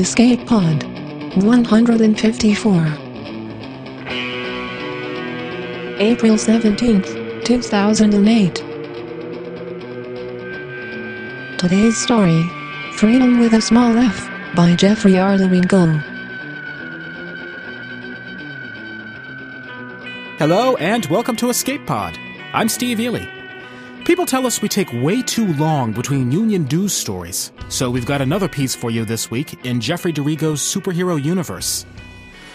Escape Pod 154 April 17th, 2008 Today's story Freedom with a Small F by Jeffrey R. Lewingo. Hello and welcome to Escape Pod. I'm Steve Eley. People tell us we take way too long between Union Dues stories, so we've got another piece for you this week in Jeffrey DeRego's superhero universe.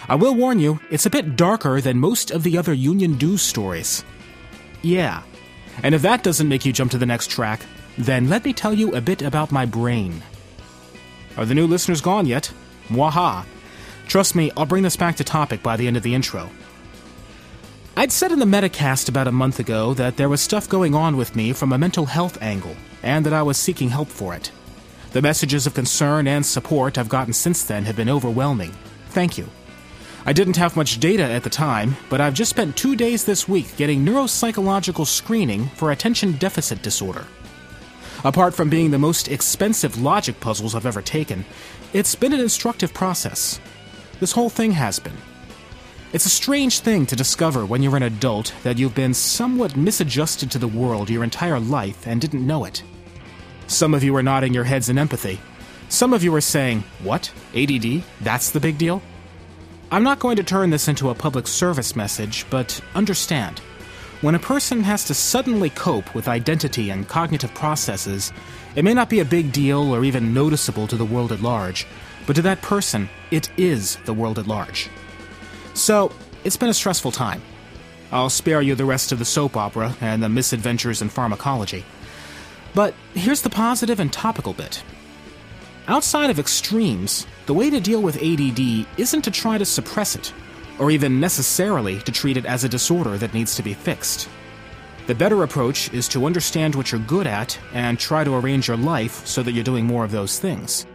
I will warn you, it's a bit darker than most of the other Union Dues stories. Yeah. And if that doesn't make you jump to the next track, then let me tell you a bit about my brain. Are the new listeners gone yet? Mwaha. Trust me, I'll bring this back to topic by the end of the intro. I'd said in the Metacast about a month ago that there was stuff going on with me from a mental health angle, and that I was seeking help for it. The messages of concern and support I've gotten since then have been overwhelming. Thank you. I didn't have much data at the time, but I've just spent two days this week getting neuropsychological screening for attention deficit disorder. Apart from being the most expensive logic puzzles I've ever taken, it's been an instructive process. This whole thing has been. It's a strange thing to discover when you're an adult that you've been somewhat misadjusted to the world your entire life and didn't know it. Some of you are nodding your heads in empathy. Some of you are saying, What? ADD? That's the big deal? I'm not going to turn this into a public service message, but understand. When a person has to suddenly cope with identity and cognitive processes, it may not be a big deal or even noticeable to the world at large, but to that person, it is the world at large. So, it's been a stressful time. I'll spare you the rest of the soap opera and the misadventures in pharmacology. But here's the positive and topical bit. Outside of extremes, the way to deal with ADD isn't to try to suppress it, or even necessarily to treat it as a disorder that needs to be fixed. The better approach is to understand what you're good at and try to arrange your life so that you're doing more of those things.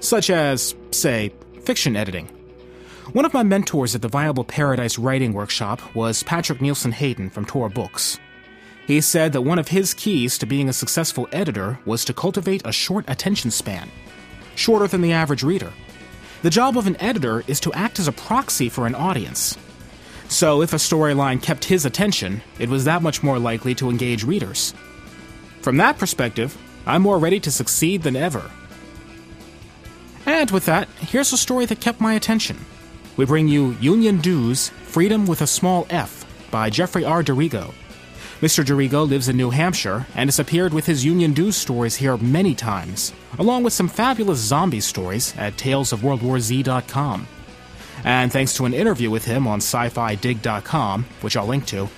Such as, say, fiction editing one of my mentors at the Viable Paradise writing workshop was Patrick Nielsen Hayden from Tor Books. He said that one of his keys to being a successful editor was to cultivate a short attention span, shorter than the average reader. The job of an editor is to act as a proxy for an audience. So, if a storyline kept his attention, it was that much more likely to engage readers. From that perspective, I'm more ready to succeed than ever. And with that, here's a story that kept my attention we bring you Union Dues Freedom with a Small F by Jeffrey R. DeRego. Mr. DeRego lives in New Hampshire and has appeared with his Union Dues stories here many times, along with some fabulous zombie stories at talesofworldwarz.com. And thanks to an interview with him on sci-fi-dig.com, which I'll link to,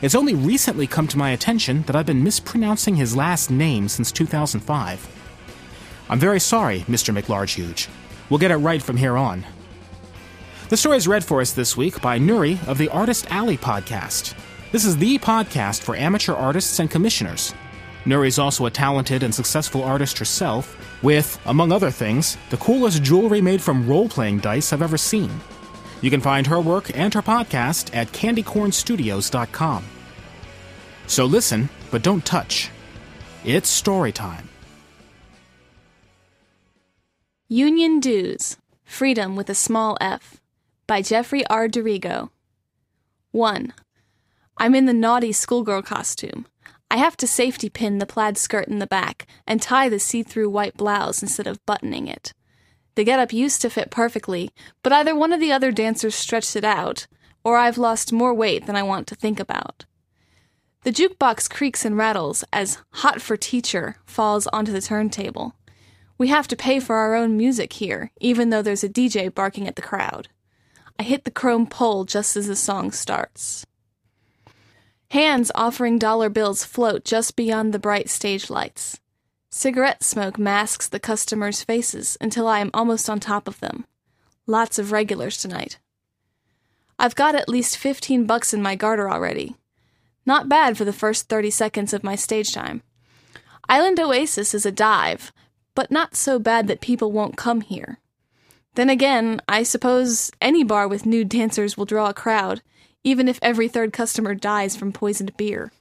it's only recently come to my attention that I've been mispronouncing his last name since 2005. I'm very sorry, Mr. McLargehuge. We'll get it right from here on. The story is read for us this week by Nuri of the Artist Alley podcast. This is the podcast for amateur artists and commissioners. Nuri is also a talented and successful artist herself, with, among other things, the coolest jewelry made from role playing dice I've ever seen. You can find her work and her podcast at candycornstudios.com. So listen, but don't touch. It's story time. Union Dues Freedom with a small f by Jeffrey R. DeRego. 1. I'm in the naughty schoolgirl costume. I have to safety pin the plaid skirt in the back and tie the see through white blouse instead of buttoning it. The getup used to fit perfectly, but either one of the other dancers stretched it out, or I've lost more weight than I want to think about. The jukebox creaks and rattles as Hot for Teacher falls onto the turntable. We have to pay for our own music here, even though there's a DJ barking at the crowd. I hit the chrome pole just as the song starts. Hands offering dollar bills float just beyond the bright stage lights. Cigarette smoke masks the customers' faces until I am almost on top of them. Lots of regulars tonight. I've got at least 15 bucks in my garter already. Not bad for the first 30 seconds of my stage time. Island Oasis is a dive, but not so bad that people won't come here. Then again, I suppose any bar with nude dancers will draw a crowd, even if every third customer dies from poisoned beer.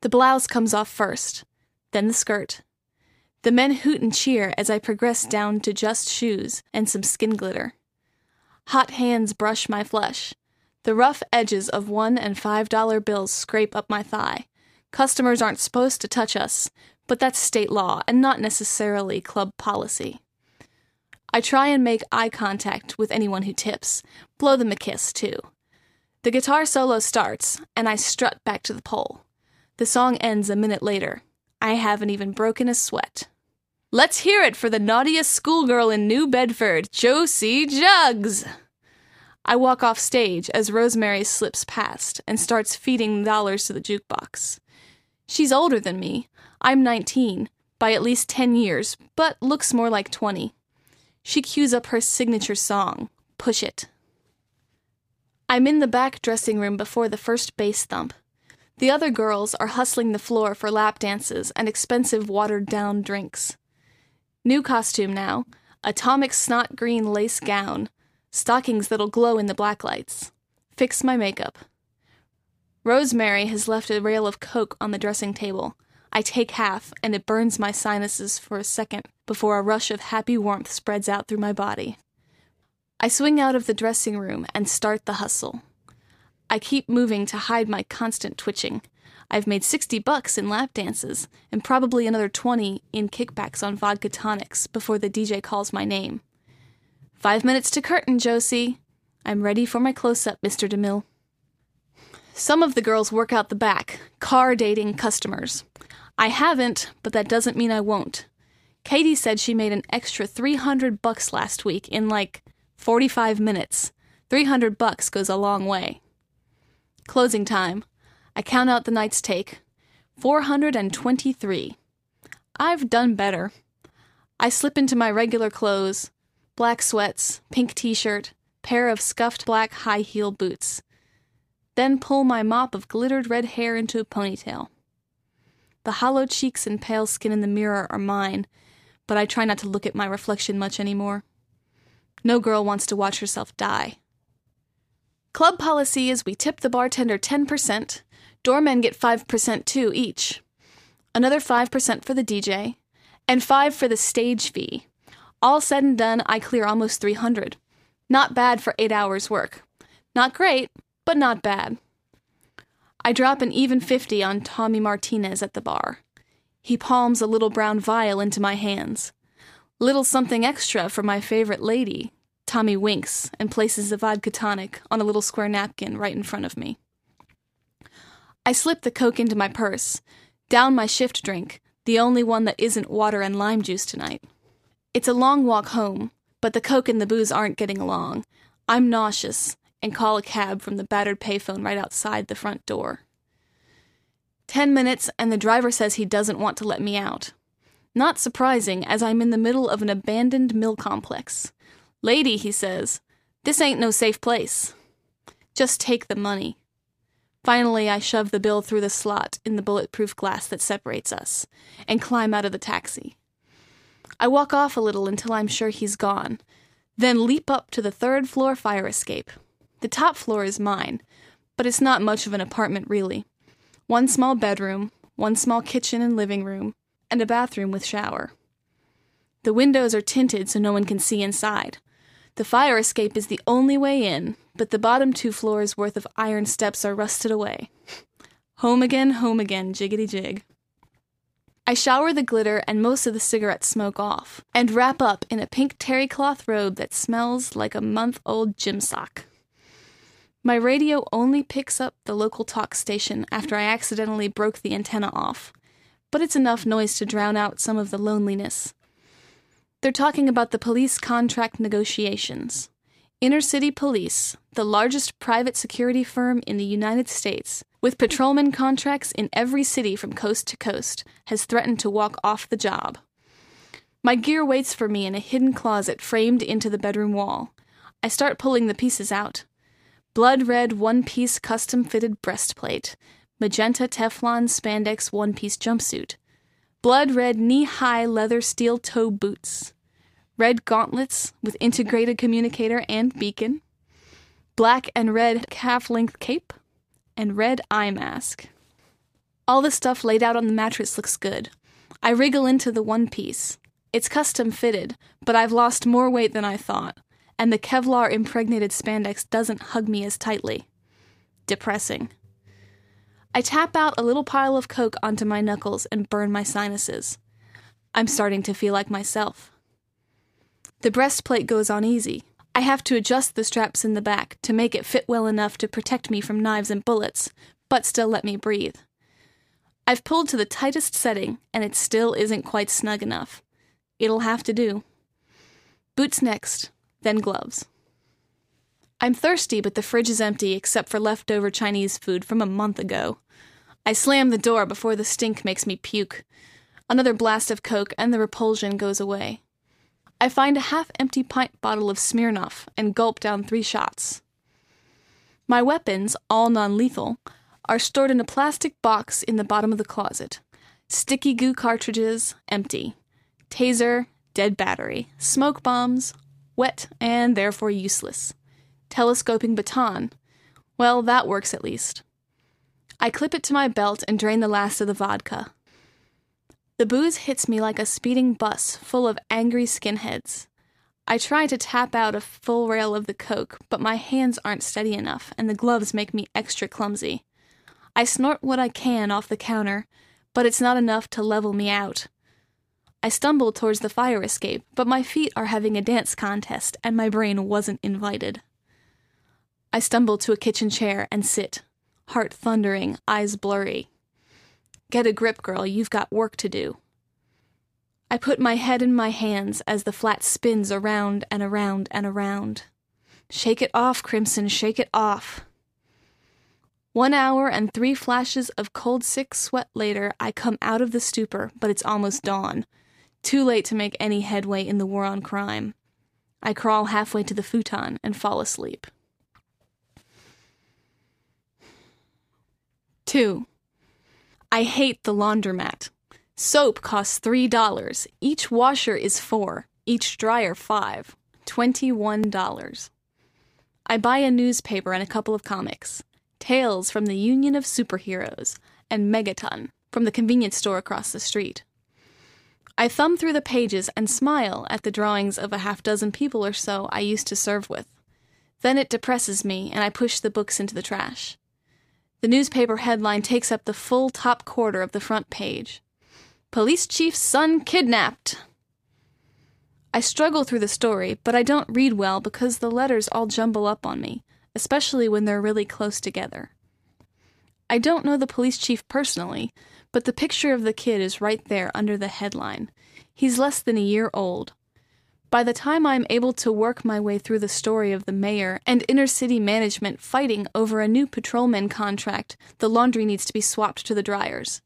The blouse comes off first, then the skirt. The men hoot and cheer as I progress down to just shoes and some skin glitter. Hot hands brush my flesh. The rough edges of one and five dollar bills scrape up my thigh. Customers aren't supposed to touch us, but that's state law and not necessarily club policy. I try and make eye contact with anyone who tips, blow them a kiss, too. The guitar solo starts, and I strut back to the pole. The song ends a minute later. I haven't even broken a sweat. Let's hear it for the naughtiest schoolgirl in New Bedford, Josie Jugs! I walk off stage as Rosemary slips past and starts feeding dollars to the jukebox. She's older than me. I'm 19, by at least 10 years, but looks more like 20. She cues up her signature song, Push It. I'm in the back dressing room before the first bass thump. The other girls are hustling the floor for lap dances and expensive watered down drinks. New costume now atomic snot green lace gown, stockings that'll glow in the black lights. Fix my makeup. Rosemary has left a rail of Coke on the dressing table. I take half, and it burns my sinuses for a second before a rush of happy warmth spreads out through my body. I swing out of the dressing room and start the hustle. I keep moving to hide my constant twitching. I've made 60 bucks in lap dances and probably another 20 in kickbacks on vodka tonics before the DJ calls my name. Five minutes to curtain, Josie. I'm ready for my close up, Mr. DeMille. Some of the girls work out the back, car dating customers. I haven't, but that doesn't mean I won't. Katie said she made an extra 300 bucks last week in like 45 minutes. 300 bucks goes a long way. Closing time. I count out the night's take. 423. I've done better. I slip into my regular clothes black sweats, pink t shirt, pair of scuffed black high heel boots. Then pull my mop of glittered red hair into a ponytail. The hollow cheeks and pale skin in the mirror are mine, but I try not to look at my reflection much anymore. No girl wants to watch herself die. Club policy is we tip the bartender 10%, doormen get 5% too each, another 5% for the DJ, and 5 for the stage fee. All said and done, I clear almost 300. Not bad for 8 hours work. Not great, but not bad. I drop an even 50 on Tommy Martinez at the bar. He palms a little brown vial into my hands. Little something extra for my favorite lady. Tommy winks and places the vodka tonic on a little square napkin right in front of me. I slip the Coke into my purse, down my shift drink, the only one that isn't water and lime juice tonight. It's a long walk home, but the Coke and the booze aren't getting along. I'm nauseous and call a cab from the battered payphone right outside the front door. Ten minutes, and the driver says he doesn't want to let me out. Not surprising, as I'm in the middle of an abandoned mill complex. Lady, he says, this ain't no safe place. Just take the money. Finally, I shove the bill through the slot in the bulletproof glass that separates us and climb out of the taxi. I walk off a little until I'm sure he's gone, then leap up to the third floor fire escape. The top floor is mine, but it's not much of an apartment, really. One small bedroom, one small kitchen and living room, and a bathroom with shower. The windows are tinted so no one can see inside. The fire escape is the only way in, but the bottom two floors worth of iron steps are rusted away. Home again, home again, jiggity jig. I shower the glitter and most of the cigarette smoke off, and wrap up in a pink terry cloth robe that smells like a month old gym sock. My radio only picks up the local talk station after I accidentally broke the antenna off, but it's enough noise to drown out some of the loneliness. They're talking about the police contract negotiations. Inner City Police, the largest private security firm in the United States, with patrolman contracts in every city from coast to coast, has threatened to walk off the job. My gear waits for me in a hidden closet framed into the bedroom wall. I start pulling the pieces out. Blood red one piece custom fitted breastplate, magenta Teflon spandex one piece jumpsuit, blood red knee high leather steel toe boots, red gauntlets with integrated communicator and beacon, black and red calf length cape, and red eye mask. All the stuff laid out on the mattress looks good. I wriggle into the one piece. It's custom fitted, but I've lost more weight than I thought, and the Kevlar impregnated spandex doesn't hug me as tightly. Depressing. I tap out a little pile of coke onto my knuckles and burn my sinuses. I'm starting to feel like myself. The breastplate goes on easy. I have to adjust the straps in the back to make it fit well enough to protect me from knives and bullets, but still let me breathe. I've pulled to the tightest setting, and it still isn't quite snug enough. It'll have to do. Boots next, then gloves. I'm thirsty, but the fridge is empty except for leftover Chinese food from a month ago. I slam the door before the stink makes me puke. Another blast of Coke, and the repulsion goes away. I find a half empty pint bottle of Smirnoff and gulp down three shots. My weapons, all non lethal, are stored in a plastic box in the bottom of the closet. Sticky goo cartridges, empty. Taser, dead battery. Smoke bombs, wet and therefore useless. Telescoping baton, well, that works at least. I clip it to my belt and drain the last of the vodka. The booze hits me like a speeding bus full of angry skinheads. I try to tap out a full rail of the coke, but my hands aren't steady enough, and the gloves make me extra clumsy. I snort what I can off the counter, but it's not enough to level me out. I stumble towards the fire escape, but my feet are having a dance contest, and my brain wasn't invited. I stumble to a kitchen chair and sit, heart thundering, eyes blurry. Get a grip, girl, you've got work to do. I put my head in my hands as the flat spins around and around and around. Shake it off, Crimson, shake it off. One hour and three flashes of cold, sick sweat later, I come out of the stupor, but it's almost dawn. Too late to make any headway in the war on crime. I crawl halfway to the futon and fall asleep. 2. I hate the laundromat. Soap costs $3. Each washer is 4, each dryer 5. $21. I buy a newspaper and a couple of comics. Tales from the Union of Superheroes and Megaton from the convenience store across the street. I thumb through the pages and smile at the drawings of a half dozen people or so I used to serve with. Then it depresses me and I push the books into the trash. The newspaper headline takes up the full top quarter of the front page Police Chief's Son Kidnapped. I struggle through the story, but I don't read well because the letters all jumble up on me, especially when they're really close together. I don't know the police chief personally, but the picture of the kid is right there under the headline. He's less than a year old. By the time I'm able to work my way through the story of the mayor and inner city management fighting over a new patrolman contract, the laundry needs to be swapped to the dryers.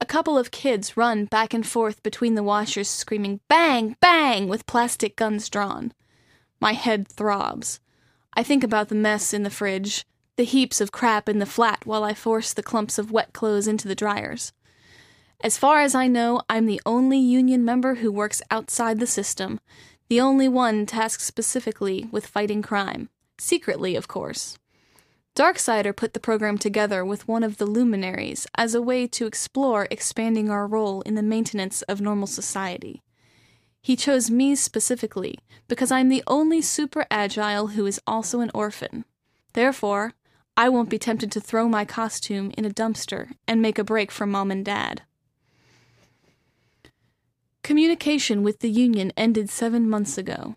A couple of kids run back and forth between the washers, screaming bang, bang, with plastic guns drawn. My head throbs. I think about the mess in the fridge, the heaps of crap in the flat while I force the clumps of wet clothes into the dryers. As far as I know, I'm the only union member who works outside the system, the only one tasked specifically with fighting crime. Secretly, of course. Darksider put the program together with one of the luminaries as a way to explore expanding our role in the maintenance of normal society. He chose me specifically because I'm the only super agile who is also an orphan. Therefore, I won't be tempted to throw my costume in a dumpster and make a break for mom and dad. Communication with the union ended seven months ago.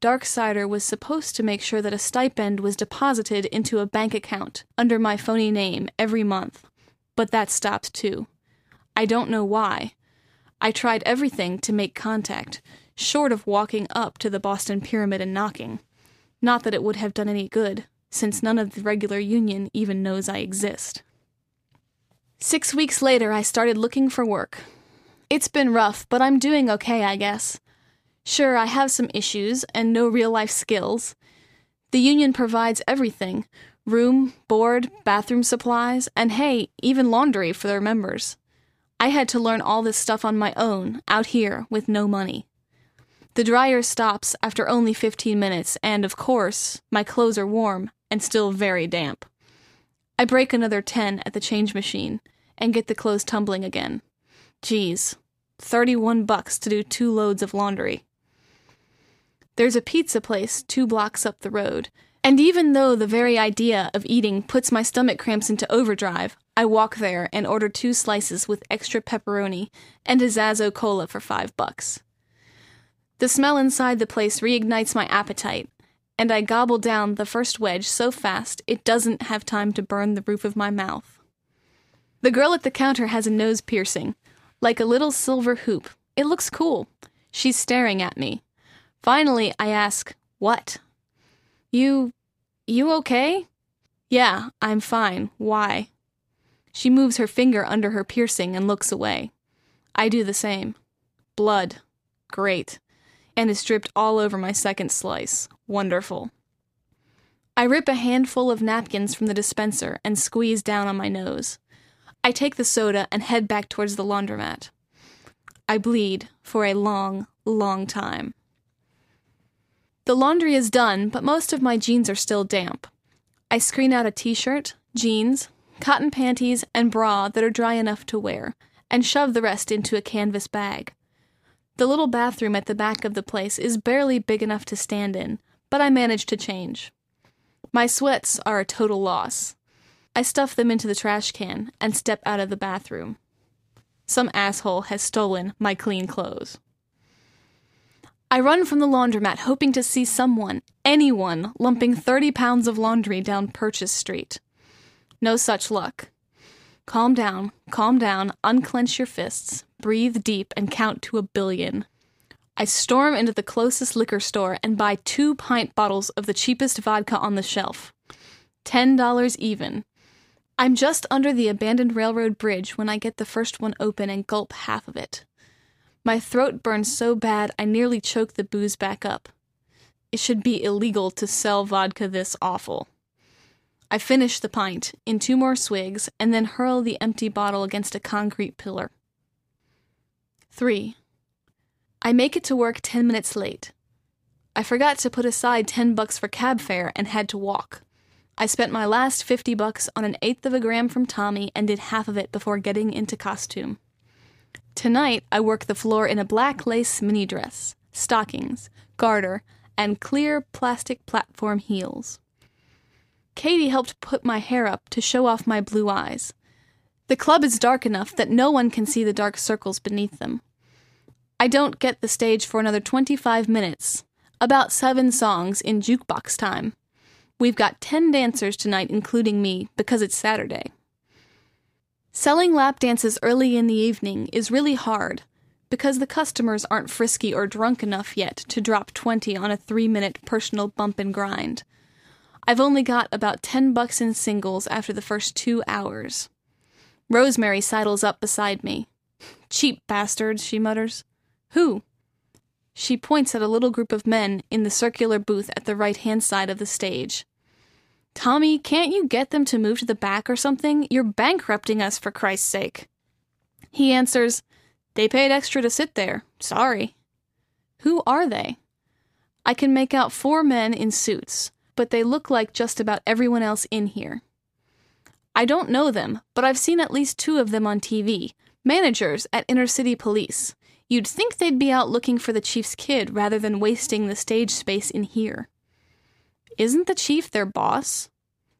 Darksider was supposed to make sure that a stipend was deposited into a bank account under my phony name every month, but that stopped too. I don't know why. I tried everything to make contact, short of walking up to the Boston Pyramid and knocking. Not that it would have done any good, since none of the regular union even knows I exist. Six weeks later, I started looking for work. It's been rough, but I'm doing okay, I guess. Sure, I have some issues and no real life skills. The union provides everything room, board, bathroom supplies, and hey, even laundry for their members. I had to learn all this stuff on my own, out here, with no money. The dryer stops after only 15 minutes, and of course, my clothes are warm and still very damp. I break another 10 at the change machine and get the clothes tumbling again. Geez, 31 bucks to do two loads of laundry. There's a pizza place two blocks up the road, and even though the very idea of eating puts my stomach cramps into overdrive, I walk there and order two slices with extra pepperoni and a Zazo cola for five bucks. The smell inside the place reignites my appetite, and I gobble down the first wedge so fast it doesn't have time to burn the roof of my mouth. The girl at the counter has a nose piercing, like a little silver hoop. It looks cool. She's staring at me. Finally, I ask, What? You. you okay? Yeah, I'm fine. Why? She moves her finger under her piercing and looks away. I do the same. Blood. Great. And is dripped all over my second slice. Wonderful. I rip a handful of napkins from the dispenser and squeeze down on my nose. I take the soda and head back towards the laundromat. I bleed for a long, long time. The laundry is done, but most of my jeans are still damp. I screen out a t shirt, jeans, cotton panties, and bra that are dry enough to wear, and shove the rest into a canvas bag. The little bathroom at the back of the place is barely big enough to stand in, but I manage to change. My sweats are a total loss. I stuff them into the trash can and step out of the bathroom. Some asshole has stolen my clean clothes. I run from the laundromat hoping to see someone, anyone, lumping 30 pounds of laundry down Purchase Street. No such luck. Calm down, calm down, unclench your fists, breathe deep, and count to a billion. I storm into the closest liquor store and buy two pint bottles of the cheapest vodka on the shelf. Ten dollars even. I'm just under the abandoned railroad bridge when I get the first one open and gulp half of it. My throat burns so bad I nearly choke the booze back up. It should be illegal to sell vodka this awful. I finish the pint in two more swigs and then hurl the empty bottle against a concrete pillar. 3. I make it to work 10 minutes late. I forgot to put aside 10 bucks for cab fare and had to walk. I spent my last 50 bucks on an eighth of a gram from Tommy and did half of it before getting into costume. Tonight, I work the floor in a black lace mini dress, stockings, garter, and clear plastic platform heels. Katie helped put my hair up to show off my blue eyes. The club is dark enough that no one can see the dark circles beneath them. I don't get the stage for another 25 minutes, about seven songs in jukebox time. We've got 10 dancers tonight, including me, because it's Saturday. Selling lap dances early in the evening is really hard because the customers aren't frisky or drunk enough yet to drop 20 on a three minute personal bump and grind. I've only got about 10 bucks in singles after the first two hours. Rosemary sidles up beside me. Cheap bastards, she mutters. Who? She points at a little group of men in the circular booth at the right hand side of the stage. Tommy, can't you get them to move to the back or something? You're bankrupting us, for Christ's sake. He answers, They paid extra to sit there. Sorry. Who are they? I can make out four men in suits, but they look like just about everyone else in here. I don't know them, but I've seen at least two of them on TV managers at Inner City Police. You'd think they'd be out looking for the chief's kid rather than wasting the stage space in here. Isn't the chief their boss?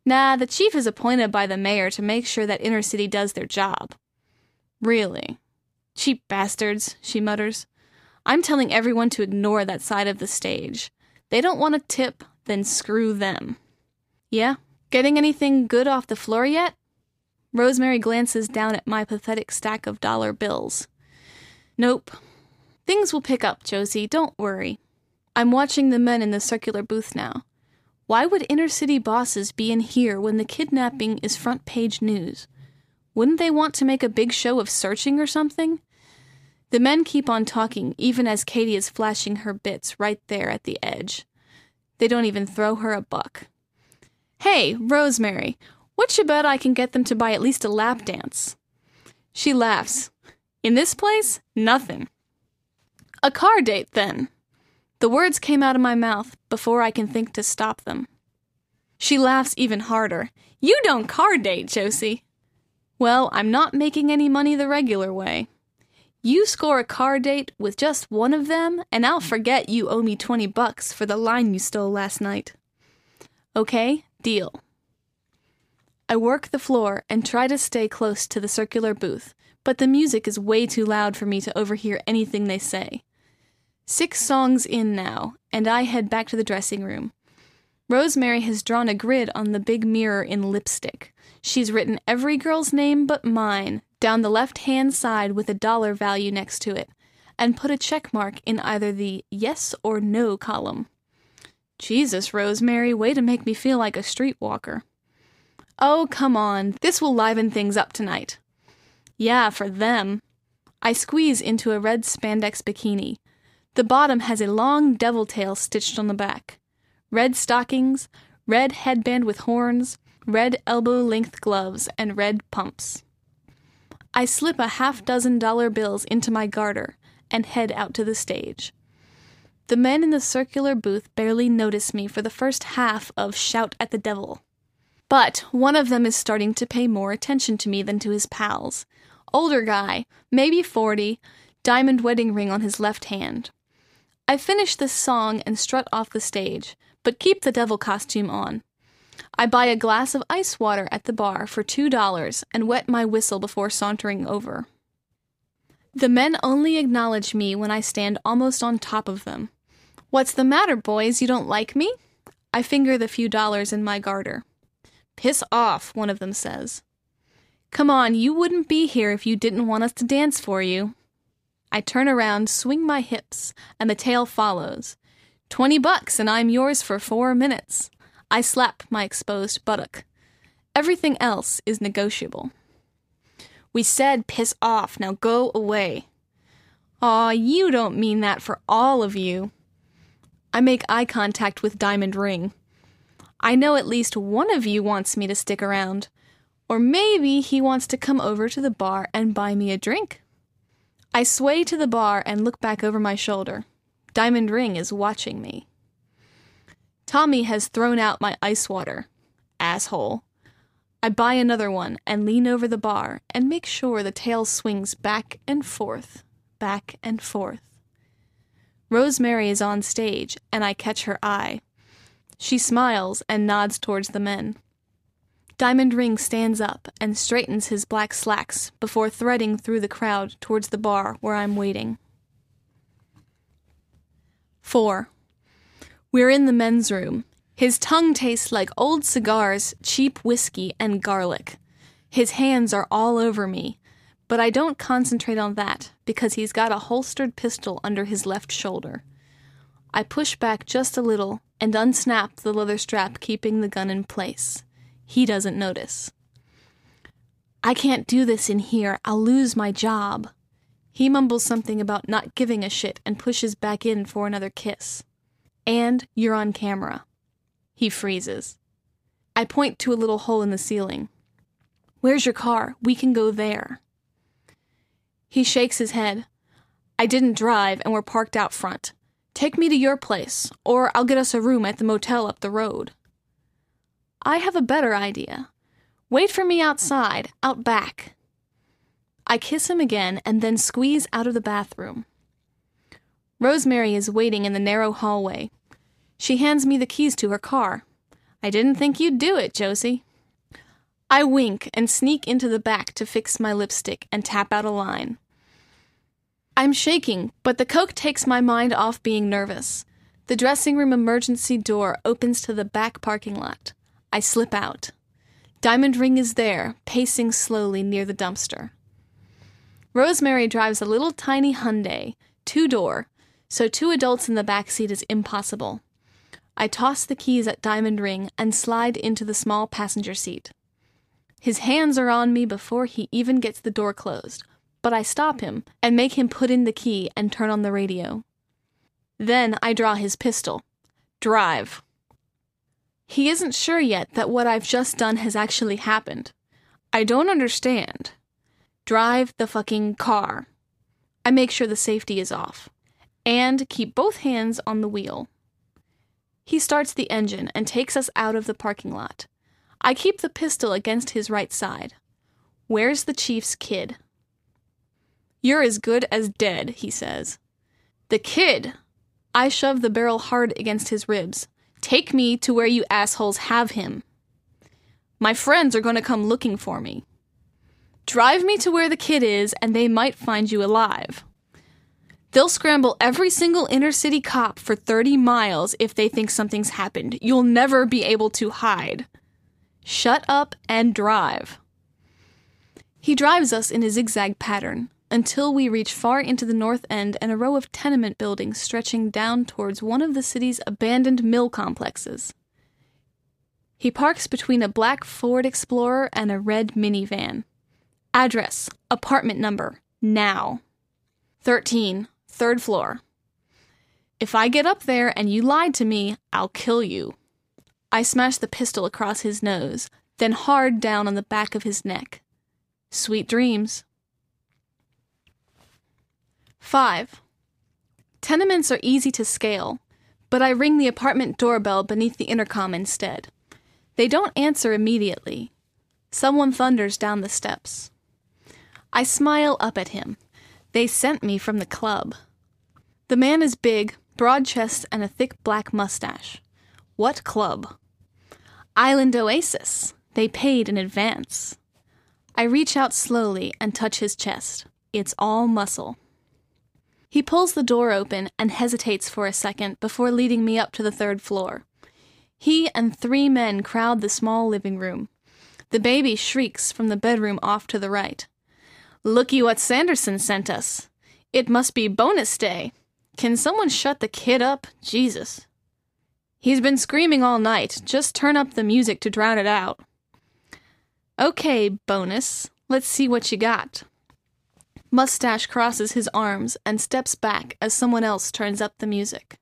Nah, the chief is appointed by the mayor to make sure that Inner City does their job. Really? Cheap bastards, she mutters. I'm telling everyone to ignore that side of the stage. They don't want a tip, then screw them. Yeah? Getting anything good off the floor yet? Rosemary glances down at my pathetic stack of dollar bills. Nope. Things will pick up, Josie, don't worry. I'm watching the men in the circular booth now. Why would inner city bosses be in here when the kidnapping is front page news? Wouldn't they want to make a big show of searching or something? The men keep on talking, even as Katie is flashing her bits right there at the edge. They don't even throw her a buck. Hey, Rosemary, what you bet I can get them to buy at least a lap dance? She laughs. In this place, nothing. A car date, then. The words came out of my mouth before I can think to stop them. She laughs even harder. You don't car date, Josie. Well, I'm not making any money the regular way. You score a car date with just one of them, and I'll forget you owe me 20 bucks for the line you stole last night. Okay, deal. I work the floor and try to stay close to the circular booth, but the music is way too loud for me to overhear anything they say. Six songs in now, and I head back to the dressing room. Rosemary has drawn a grid on the big mirror in lipstick. She's written every girl's name but mine down the left hand side with a dollar value next to it, and put a check mark in either the yes or no column. Jesus, Rosemary, way to make me feel like a streetwalker. Oh, come on, this will liven things up tonight. Yeah, for them. I squeeze into a red spandex bikini. The bottom has a long devil tail stitched on the back. Red stockings, red headband with horns, red elbow length gloves, and red pumps. I slip a half dozen dollar bills into my garter and head out to the stage. The men in the circular booth barely notice me for the first half of Shout at the Devil. But one of them is starting to pay more attention to me than to his pals. Older guy, maybe 40, diamond wedding ring on his left hand. I finish this song and strut off the stage, but keep the devil costume on. I buy a glass of ice water at the bar for $2 and wet my whistle before sauntering over. The men only acknowledge me when I stand almost on top of them. What's the matter, boys? You don't like me? I finger the few dollars in my garter. Piss off, one of them says. Come on, you wouldn't be here if you didn't want us to dance for you. I turn around, swing my hips, and the tail follows. Twenty bucks, and I'm yours for four minutes. I slap my exposed buttock. Everything else is negotiable. We said piss off, now go away. Aw, you don't mean that for all of you. I make eye contact with Diamond Ring. I know at least one of you wants me to stick around. Or maybe he wants to come over to the bar and buy me a drink. I sway to the bar and look back over my shoulder. Diamond Ring is watching me. Tommy has thrown out my ice water. Asshole. I buy another one and lean over the bar and make sure the tail swings back and forth, back and forth. Rosemary is on stage, and I catch her eye. She smiles and nods towards the men. Diamond Ring stands up and straightens his black slacks before threading through the crowd towards the bar where I'm waiting. 4. We're in the men's room. His tongue tastes like old cigars, cheap whiskey, and garlic. His hands are all over me, but I don't concentrate on that because he's got a holstered pistol under his left shoulder. I push back just a little and unsnap the leather strap keeping the gun in place. He doesn't notice. I can't do this in here. I'll lose my job. He mumbles something about not giving a shit and pushes back in for another kiss. And you're on camera. He freezes. I point to a little hole in the ceiling. Where's your car? We can go there. He shakes his head. I didn't drive and we're parked out front. Take me to your place, or I'll get us a room at the motel up the road. I have a better idea. Wait for me outside, out back. I kiss him again and then squeeze out of the bathroom. Rosemary is waiting in the narrow hallway, she hands me the keys to her car. I didn't think you'd do it, Josie. I wink and sneak into the back to fix my lipstick and tap out a line. I'm shaking, but the coke takes my mind off being nervous. The dressing room emergency door opens to the back parking lot. I slip out. Diamond Ring is there, pacing slowly near the dumpster. Rosemary drives a little tiny Hyundai, two door, so two adults in the back seat is impossible. I toss the keys at Diamond Ring and slide into the small passenger seat. His hands are on me before he even gets the door closed, but I stop him and make him put in the key and turn on the radio. Then I draw his pistol. Drive. He isn't sure yet that what I've just done has actually happened. I don't understand. Drive the fucking car. I make sure the safety is off. And keep both hands on the wheel. He starts the engine and takes us out of the parking lot. I keep the pistol against his right side. Where's the chief's kid? You're as good as dead, he says. The kid! I shove the barrel hard against his ribs. Take me to where you assholes have him. My friends are going to come looking for me. Drive me to where the kid is, and they might find you alive. They'll scramble every single inner city cop for 30 miles if they think something's happened. You'll never be able to hide. Shut up and drive. He drives us in a zigzag pattern until we reach far into the north end and a row of tenement buildings stretching down towards one of the city's abandoned mill complexes. He parks between a black Ford Explorer and a red minivan. Address, apartment number, now. 13, third floor. If I get up there and you lied to me, I'll kill you. I smash the pistol across his nose, then hard down on the back of his neck. Sweet dreams. 5. Tenements are easy to scale, but I ring the apartment doorbell beneath the intercom instead. They don't answer immediately. Someone thunders down the steps. I smile up at him. They sent me from the club. The man is big, broad chest, and a thick black mustache. What club? Island Oasis. They paid in advance. I reach out slowly and touch his chest. It's all muscle. He pulls the door open and hesitates for a second before leading me up to the third floor. He and three men crowd the small living room. The baby shrieks from the bedroom off to the right. Looky what Sanderson sent us. It must be bonus day. Can someone shut the kid up? Jesus. He's been screaming all night. Just turn up the music to drown it out. Okay, bonus. Let's see what you got. Mustache crosses his arms and steps back as someone else turns up the music.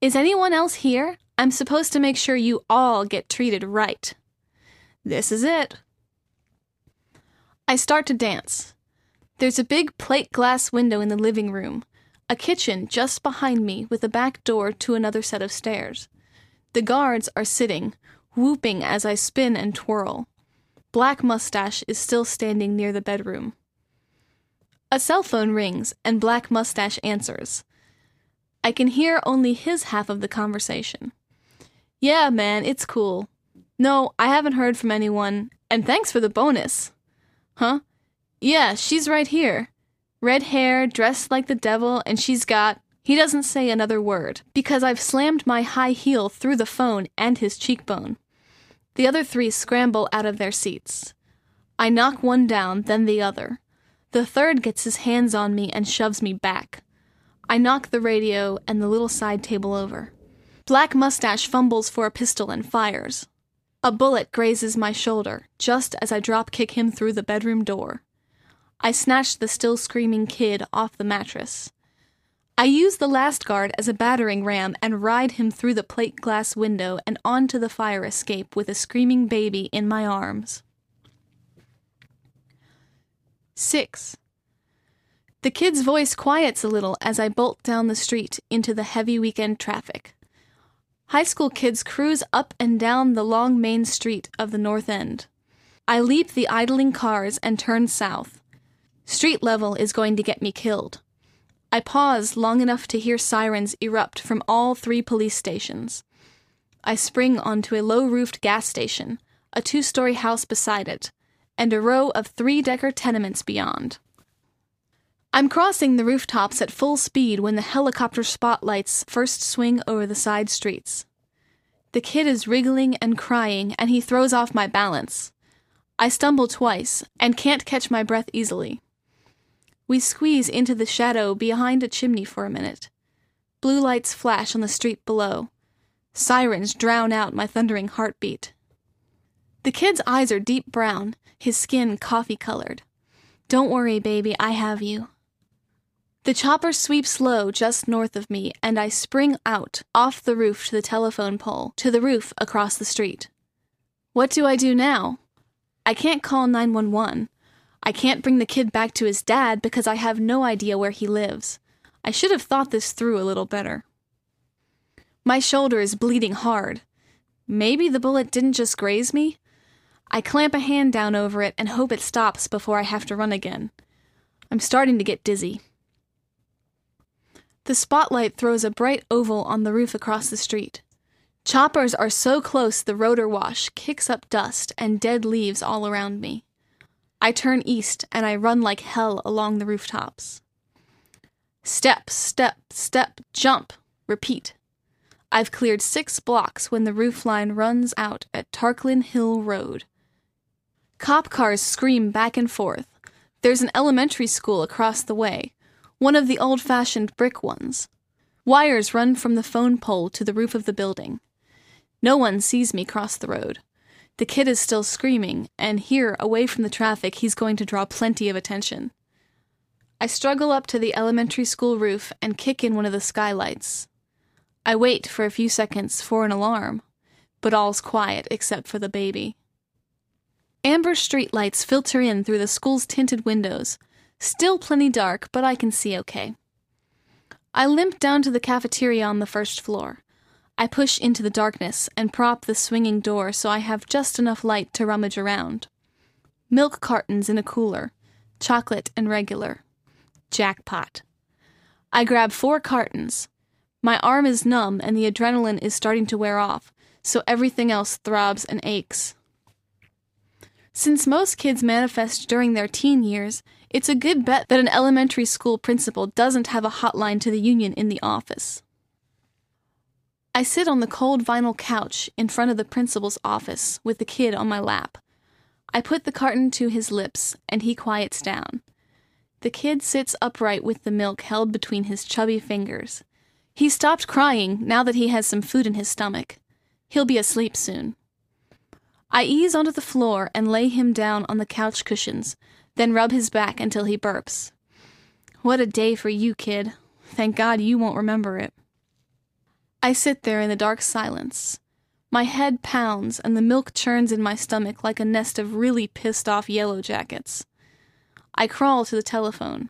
Is anyone else here? I'm supposed to make sure you all get treated right. This is it. I start to dance. There's a big plate glass window in the living room, a kitchen just behind me with a back door to another set of stairs. The guards are sitting, whooping as I spin and twirl. Black Mustache is still standing near the bedroom. A cell phone rings, and Black Mustache answers. I can hear only his half of the conversation. Yeah, man, it's cool. No, I haven't heard from anyone, and thanks for the bonus. Huh? Yeah, she's right here. Red hair, dressed like the devil, and she's got. He doesn't say another word, because I've slammed my high heel through the phone and his cheekbone. The other three scramble out of their seats. I knock one down, then the other. The third gets his hands on me and shoves me back. I knock the radio and the little side table over. Black Mustache fumbles for a pistol and fires. A bullet grazes my shoulder just as I drop kick him through the bedroom door. I snatch the still screaming kid off the mattress. I use the last guard as a battering ram and ride him through the plate glass window and onto the fire escape with a screaming baby in my arms. 6. The kid's voice quiets a little as I bolt down the street into the heavy weekend traffic. High school kids cruise up and down the long main street of the North End. I leap the idling cars and turn south. Street level is going to get me killed. I pause long enough to hear sirens erupt from all three police stations. I spring onto a low roofed gas station, a two story house beside it, and a row of three decker tenements beyond. I'm crossing the rooftops at full speed when the helicopter spotlights first swing over the side streets. The kid is wriggling and crying, and he throws off my balance. I stumble twice and can't catch my breath easily. We squeeze into the shadow behind a chimney for a minute. Blue lights flash on the street below. Sirens drown out my thundering heartbeat. The kid's eyes are deep brown, his skin coffee colored. Don't worry, baby, I have you. The chopper sweeps low just north of me, and I spring out, off the roof to the telephone pole, to the roof across the street. What do I do now? I can't call 911. I can't bring the kid back to his dad because I have no idea where he lives. I should have thought this through a little better. My shoulder is bleeding hard. Maybe the bullet didn't just graze me? I clamp a hand down over it and hope it stops before I have to run again. I'm starting to get dizzy. The spotlight throws a bright oval on the roof across the street. Choppers are so close the rotor wash kicks up dust and dead leaves all around me. I turn east and I run like hell along the rooftops. Step, step, step, jump, repeat. I've cleared six blocks when the roof line runs out at Tarkiln Hill Road. Cop cars scream back and forth. There's an elementary school across the way, one of the old fashioned brick ones. Wires run from the phone pole to the roof of the building. No one sees me cross the road. The kid is still screaming, and here, away from the traffic, he's going to draw plenty of attention. I struggle up to the elementary school roof and kick in one of the skylights. I wait for a few seconds for an alarm, but all's quiet except for the baby. Amber streetlights filter in through the school's tinted windows, Still plenty dark, but I can see okay. I limp down to the cafeteria on the first floor. I push into the darkness and prop the swinging door so I have just enough light to rummage around. Milk cartons in a cooler, chocolate and regular. Jackpot. I grab four cartons. My arm is numb and the adrenaline is starting to wear off, so everything else throbs and aches. Since most kids manifest during their teen years, it's a good bet that an elementary school principal doesn't have a hotline to the union in the office. I sit on the cold vinyl couch in front of the principal's office with the kid on my lap. I put the carton to his lips, and he quiets down. The kid sits upright with the milk held between his chubby fingers. He stopped crying now that he has some food in his stomach. He'll be asleep soon. I ease onto the floor and lay him down on the couch cushions, then rub his back until he burps. What a day for you, kid. Thank God you won't remember it. I sit there in the dark silence. My head pounds and the milk churns in my stomach like a nest of really pissed off yellow jackets. I crawl to the telephone.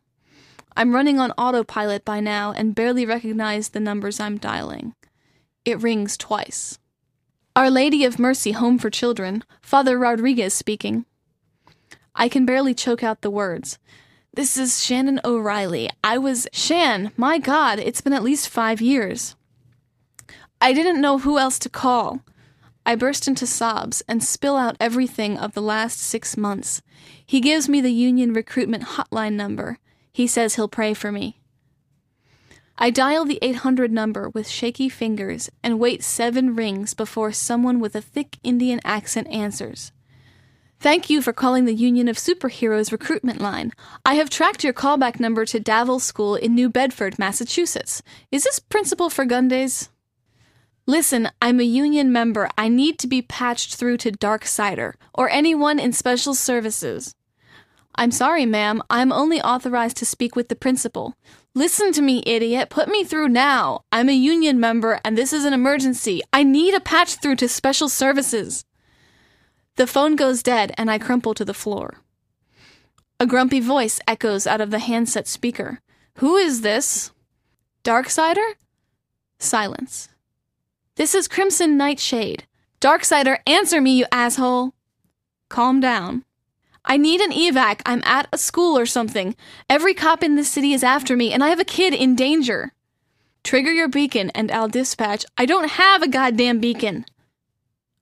I'm running on autopilot by now and barely recognize the numbers I'm dialing. It rings twice. Our Lady of Mercy Home for Children, Father Rodriguez speaking. I can barely choke out the words. This is Shannon O'Reilly. I was Shan. My God, it's been at least five years. I didn't know who else to call. I burst into sobs and spill out everything of the last six months. He gives me the union recruitment hotline number. He says he'll pray for me. I dial the 800 number with shaky fingers and wait seven rings before someone with a thick Indian accent answers. Thank you for calling the Union of Superheroes recruitment line. I have tracked your callback number to Davil School in New Bedford, Massachusetts. Is this Principal Fergundes? Listen, I'm a union member. I need to be patched through to Darksider or anyone in special services. I'm sorry, ma'am. I'm only authorized to speak with the principal. Listen to me, idiot. Put me through now. I'm a union member and this is an emergency. I need a patch through to special services. The phone goes dead, and I crumple to the floor. A grumpy voice echoes out of the handset speaker. Who is this? Darksider? Silence. This is Crimson Nightshade. Darksider, answer me, you asshole! Calm down. I need an evac. I'm at a school or something. Every cop in this city is after me, and I have a kid in danger. Trigger your beacon, and I'll dispatch. I don't have a goddamn beacon.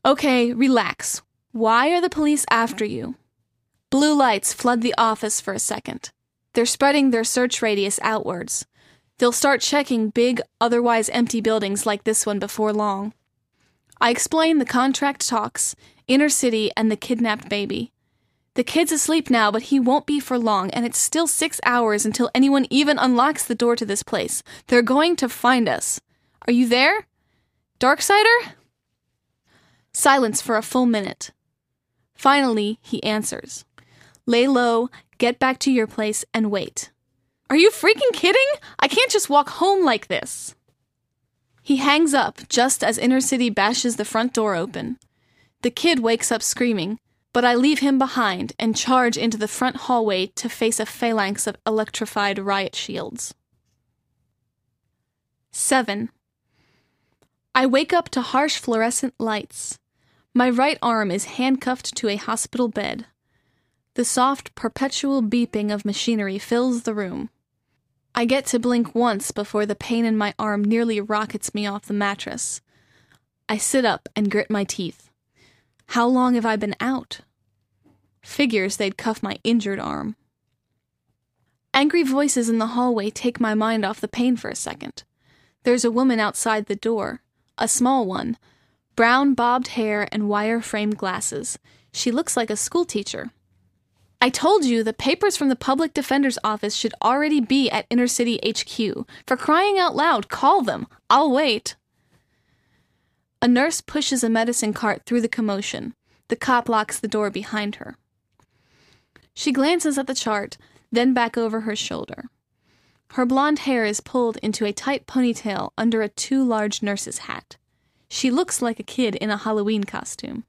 Okay, relax. Why are the police after you? Blue lights flood the office for a second. They're spreading their search radius outwards. They'll start checking big, otherwise empty buildings like this one before long. I explain the contract talks, inner city, and the kidnapped baby. The kid's asleep now, but he won't be for long, and it's still six hours until anyone even unlocks the door to this place. They're going to find us. Are you there? Darksider? Silence for a full minute. Finally, he answers Lay low, get back to your place, and wait. Are you freaking kidding? I can't just walk home like this. He hangs up just as Inner City bashes the front door open. The kid wakes up screaming, but I leave him behind and charge into the front hallway to face a phalanx of electrified riot shields. 7. I wake up to harsh fluorescent lights. My right arm is handcuffed to a hospital bed. The soft, perpetual beeping of machinery fills the room. I get to blink once before the pain in my arm nearly rockets me off the mattress. I sit up and grit my teeth. How long have I been out? Figures they'd cuff my injured arm. Angry voices in the hallway take my mind off the pain for a second. There's a woman outside the door, a small one, brown bobbed hair and wire framed glasses. She looks like a schoolteacher. I told you the papers from the public defender's office should already be at Inner City HQ. For crying out loud, call them. I'll wait. A nurse pushes a medicine cart through the commotion. The cop locks the door behind her. She glances at the chart, then back over her shoulder. Her blonde hair is pulled into a tight ponytail under a too large nurse's hat. She looks like a kid in a Halloween costume.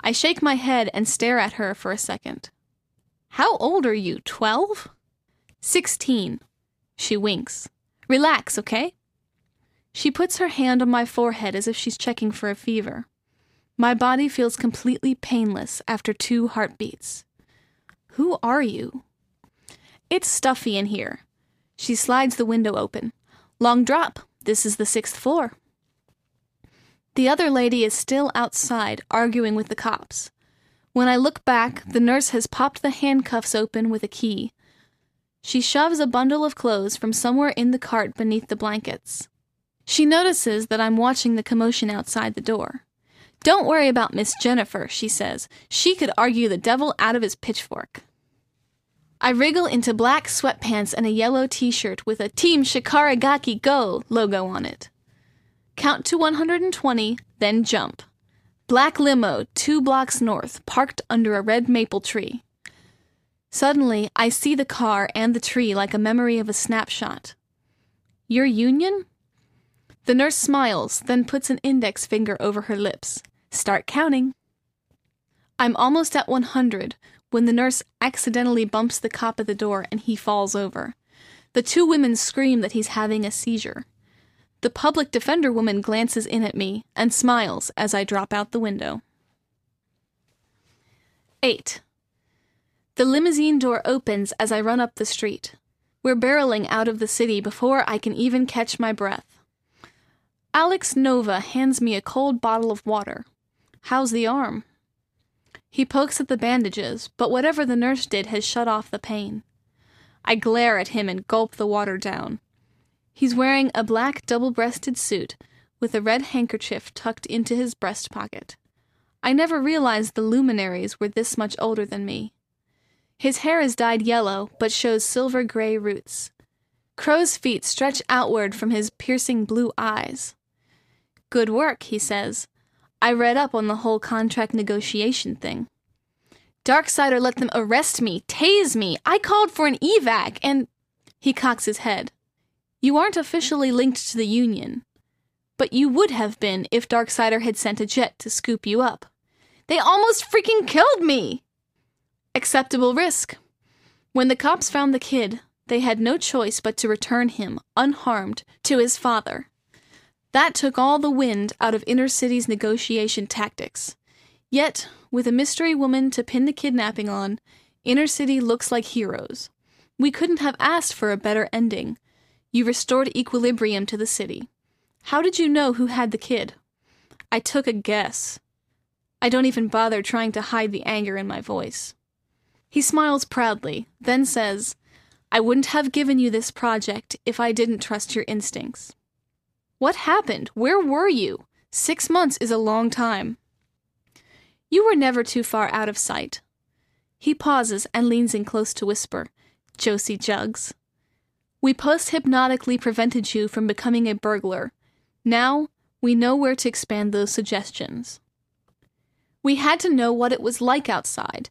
I shake my head and stare at her for a second. How old are you, 12? 16. She winks. Relax, okay? She puts her hand on my forehead as if she's checking for a fever. My body feels completely painless after two heartbeats. Who are you? It's stuffy in here. She slides the window open. Long drop. This is the sixth floor. The other lady is still outside, arguing with the cops. When I look back, the nurse has popped the handcuffs open with a key. She shoves a bundle of clothes from somewhere in the cart beneath the blankets. She notices that I'm watching the commotion outside the door. Don't worry about Miss Jennifer, she says. She could argue the devil out of his pitchfork. I wriggle into black sweatpants and a yellow t shirt with a Team Shikaragaki Go logo on it. Count to 120, then jump. Black limo, two blocks north, parked under a red maple tree. Suddenly, I see the car and the tree like a memory of a snapshot. Your union? The nurse smiles, then puts an index finger over her lips. Start counting. I'm almost at 100 when the nurse accidentally bumps the cop at the door and he falls over. The two women scream that he's having a seizure. The public defender woman glances in at me and smiles as I drop out the window. 8. The limousine door opens as I run up the street. We're barreling out of the city before I can even catch my breath. Alex Nova hands me a cold bottle of water. How's the arm? He pokes at the bandages, but whatever the nurse did has shut off the pain. I glare at him and gulp the water down. He's wearing a black double breasted suit with a red handkerchief tucked into his breast pocket. I never realized the luminaries were this much older than me. His hair is dyed yellow, but shows silver gray roots. Crow's feet stretch outward from his piercing blue eyes. Good work, he says. I read up on the whole contract negotiation thing. Darksider let them arrest me, tase me. I called for an evac, and. He cocks his head. You aren't officially linked to the Union, but you would have been if Darksider had sent a jet to scoop you up. They almost freaking killed me! Acceptable risk. When the cops found the kid, they had no choice but to return him, unharmed, to his father. That took all the wind out of Inner City's negotiation tactics. Yet, with a mystery woman to pin the kidnapping on, Inner City looks like heroes. We couldn't have asked for a better ending, you restored equilibrium to the city. How did you know who had the kid? I took a guess. I don't even bother trying to hide the anger in my voice. He smiles proudly, then says, I wouldn't have given you this project if I didn't trust your instincts. What happened? Where were you? Six months is a long time. You were never too far out of sight. He pauses and leans in close to whisper, Josie Jugs. We post hypnotically prevented you from becoming a burglar. Now, we know where to expand those suggestions. We had to know what it was like outside.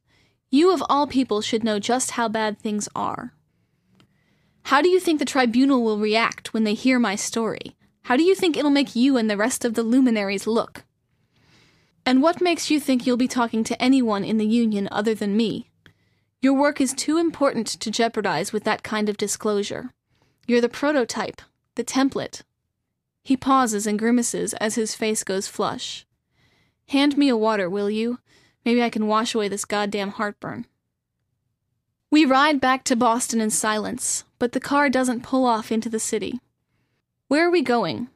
You, of all people, should know just how bad things are. How do you think the tribunal will react when they hear my story? How do you think it'll make you and the rest of the luminaries look? And what makes you think you'll be talking to anyone in the Union other than me? Your work is too important to jeopardize with that kind of disclosure. You're the prototype, the template. He pauses and grimaces as his face goes flush. Hand me a water, will you? Maybe I can wash away this goddamn heartburn. We ride back to Boston in silence, but the car doesn't pull off into the city. Where are we going?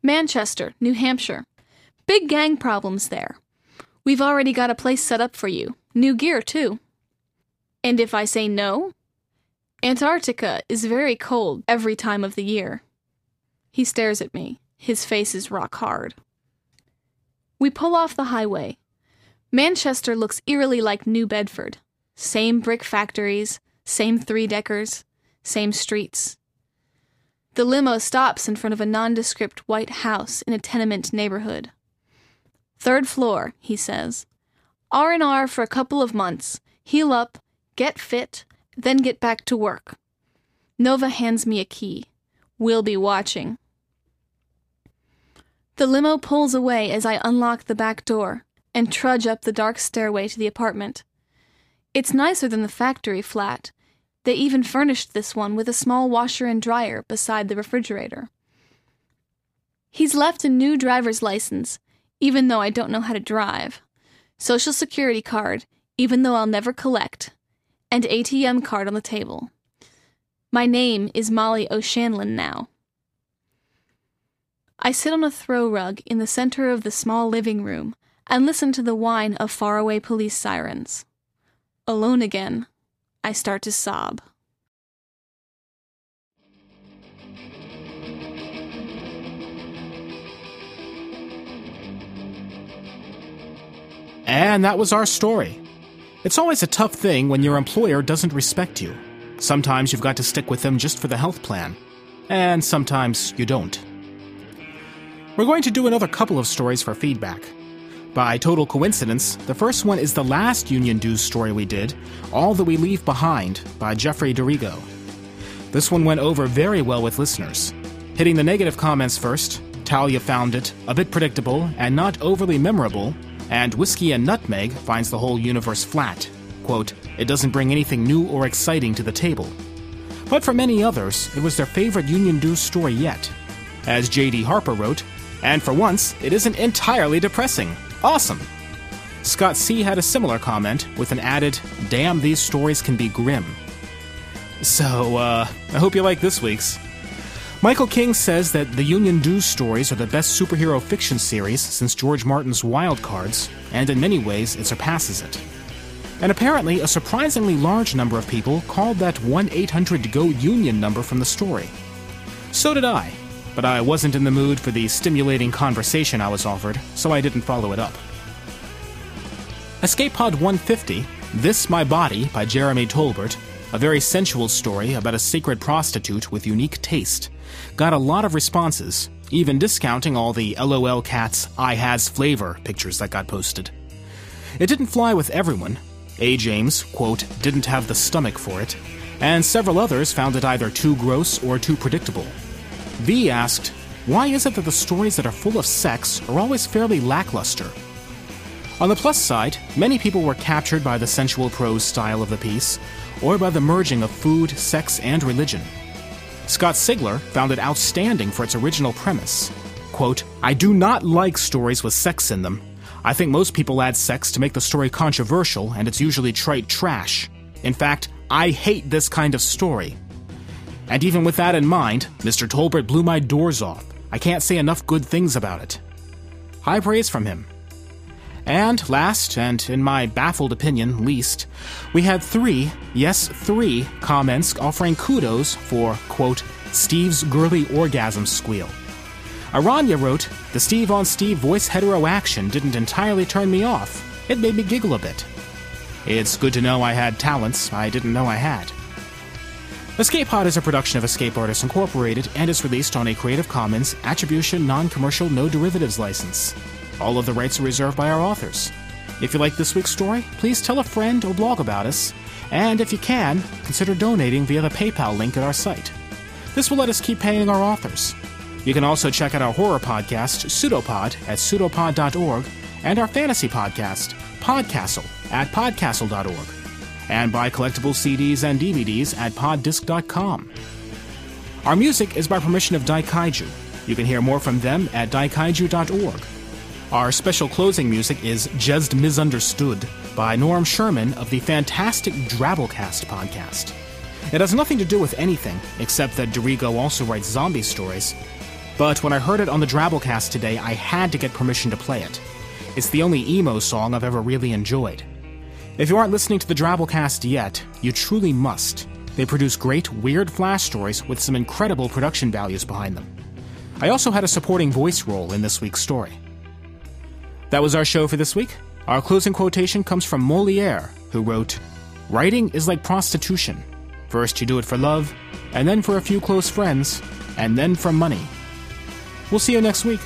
Manchester, New Hampshire. Big gang problems there. We've already got a place set up for you. New gear, too. And if I say no? Antarctica is very cold every time of the year. He stares at me. His face is rock hard. We pull off the highway. Manchester looks eerily like New Bedford. Same brick factories, same three deckers, same streets. The limo stops in front of a nondescript white house in a tenement neighborhood. Third floor, he says. R&R for a couple of months. Heal up, get fit, then get back to work. Nova hands me a key. We'll be watching. The limo pulls away as I unlock the back door and trudge up the dark stairway to the apartment. It's nicer than the factory flat. They even furnished this one with a small washer and dryer beside the refrigerator. He's left a new driver's license, even though I don't know how to drive, social security card, even though I'll never collect, and ATM card on the table. My name is Molly O'Shanlon now. I sit on a throw rug in the center of the small living room and listen to the whine of faraway police sirens. Alone again, I start to sob. And that was our story. It's always a tough thing when your employer doesn't respect you. Sometimes you've got to stick with them just for the health plan, and sometimes you don't. We're going to do another couple of stories for feedback. By total coincidence, the first one is the last Union Dues story we did, All That We Leave Behind, by Jeffrey DeRego. This one went over very well with listeners. Hitting the negative comments first, Talia found it a bit predictable and not overly memorable, and Whiskey and Nutmeg finds the whole universe flat. Quote, it doesn't bring anything new or exciting to the table. But for many others, it was their favorite Union Dues story yet. As J.D. Harper wrote, and for once, it isn't entirely depressing. Awesome! Scott C. had a similar comment with an added, Damn, these stories can be grim. So, uh, I hope you like this week's. Michael King says that the Union Dues stories are the best superhero fiction series since George Martin's Wild Cards, and in many ways it surpasses it. And apparently, a surprisingly large number of people called that 1 800 GO Union number from the story. So did I, but I wasn't in the mood for the stimulating conversation I was offered, so I didn't follow it up. Escape Pod 150, This My Body by Jeremiah Tolbert, a very sensual story about a sacred prostitute with unique taste, got a lot of responses, even discounting all the LOL Cats I Has Flavor pictures that got posted. It didn't fly with everyone. A. James, quote, didn't have the stomach for it, and several others found it either too gross or too predictable. V asked, Why is it that the stories that are full of sex are always fairly lackluster? On the plus side, many people were captured by the sensual prose style of the piece, or by the merging of food, sex, and religion. Scott Sigler found it outstanding for its original premise. Quote, I do not like stories with sex in them. I think most people add sex to make the story controversial, and it's usually trite trash. In fact, I hate this kind of story. And even with that in mind, Mr. Tolbert blew my doors off. I can't say enough good things about it. High praise from him. And last, and in my baffled opinion, least, we had three, yes, three, comments offering kudos for, quote, Steve's girly orgasm squeal. Aranya wrote, The Steve on Steve voice hetero action didn't entirely turn me off. It made me giggle a bit. It's good to know I had talents I didn't know I had. Escape Pod is a production of Escape Artists Incorporated and is released on a Creative Commons Attribution Non Commercial No Derivatives license. All of the rights are reserved by our authors. If you like this week's story, please tell a friend or blog about us, and if you can, consider donating via the PayPal link at our site. This will let us keep paying our authors. You can also check out our horror podcast, Pseudopod, at pseudopod.org, and our fantasy podcast, Podcastle, at podcastle.org, and buy collectible CDs and DVDs at poddisc.com. Our music is by permission of Daikaiju. You can hear more from them at daikaiju.org. Our special closing music is Just Misunderstood by Norm Sherman of the fantastic Drabblecast podcast. It has nothing to do with anything, except that DeRego also writes zombie stories. But when I heard it on the Drabblecast today, I had to get permission to play it. It's the only emo song I've ever really enjoyed. If you aren't listening to the Drabblecast yet, you truly must. They produce great, weird flash stories with some incredible production values behind them. I also had a supporting voice role in this week's story. That was our show for this week. Our closing quotation comes from Moliere, who wrote Writing is like prostitution. First you do it for love, and then for a few close friends, and then for money. We'll see you next week.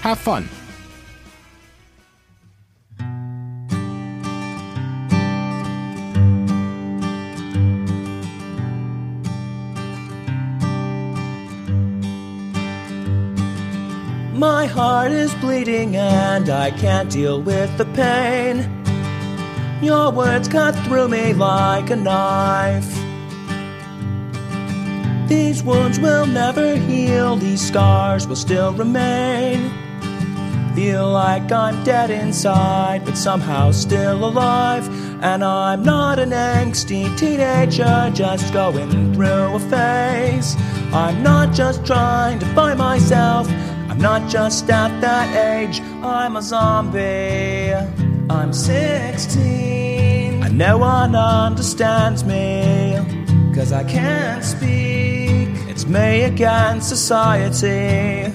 Have fun. Heart is bleeding and I can't deal with the pain. Your words cut through me like a knife. These wounds will never heal, these scars will still remain. Feel like I'm dead inside, but somehow still alive. And I'm not an angsty teenager just going through a phase. I'm not just trying to find myself, not just at that age. I'm a zombie. I'm 16. And no one understands me, cause I can't speak. It's me against society,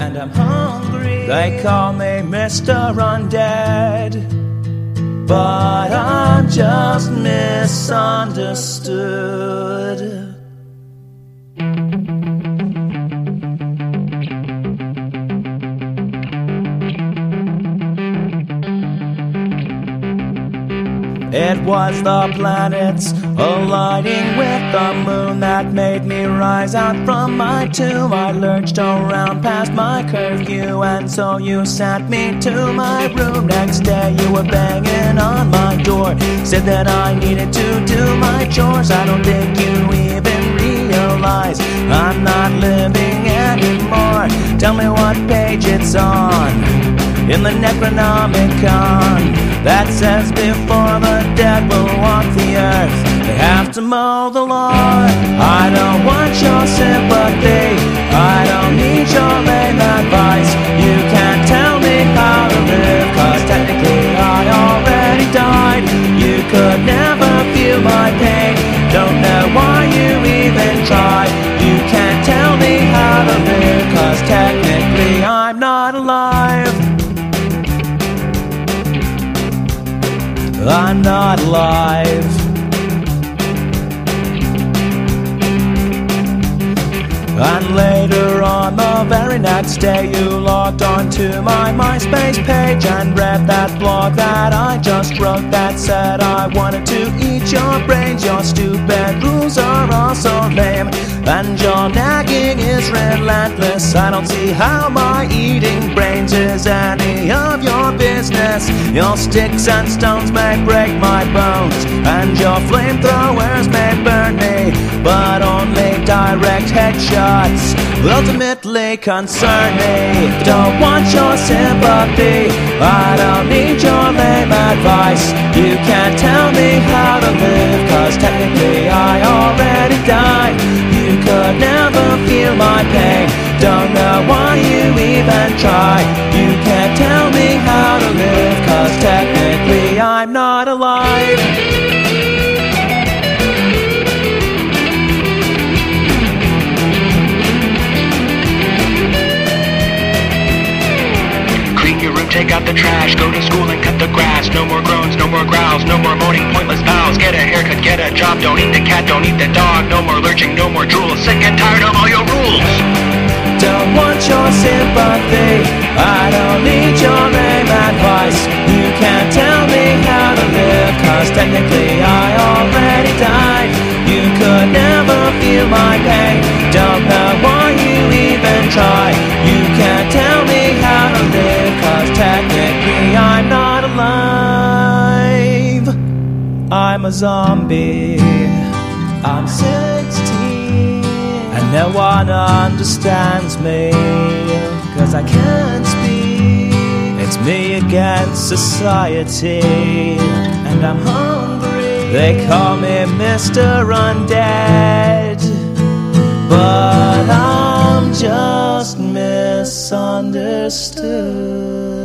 and I'm hungry. They call me Mr. Undead, but I'm just misunderstood. It was the planets aligning with the moon that made me rise out from my tomb. I lurched around past my curfew, and so you sent me to my room. Next day, you were banging on my door, said that I needed to do my chores. I don't think you even realize I'm not living anymore. Tell me what page it's on in the Necronomicon that says before the dead will walk the earth, they have to mow the lawn. I don't want your sympathy, I don't need your lame advice. You can't tell me how to live, cause technically I already died. You could never feel my pain, don't know why you even try. You can't tell me how to live, cause technically not alive. And later on the very next day, you logged onto my MySpace page and read that blog that I just wrote that said I wanted to eat your brains. Your stupid rules are also lame, and your nagging is relentless. I don't see how my eating brains is any of your business. Your sticks and stones may break my bones, and your flamethrowers may burn me, but only direct headshots ultimately concern me. Don't want your sympathy, I don't need your lame advice. You can't tell me how to live, cause technically I already died. You could never feel my pain, don't know why you even try. I'm not alive. Clean your room, take out the trash, go to school and cut the grass. No more groans, no more growls, no more moaning pointless vows. Get a haircut, get a job, don't eat the cat, don't eat the dog. No more lurching, no more drool. Sick and tired of all your rules. Don't want your sympathy. I don't need your lame advice. Cause technically I already died. You could never feel my pain. Don't know why you even try. You can't tell me how to live, cause technically I'm not alive. I'm a zombie. I'm 16 and no one understands me cause I can't speak. It's me against society, and I'm hungry. They call me Mr. Undead, but I'm just misunderstood.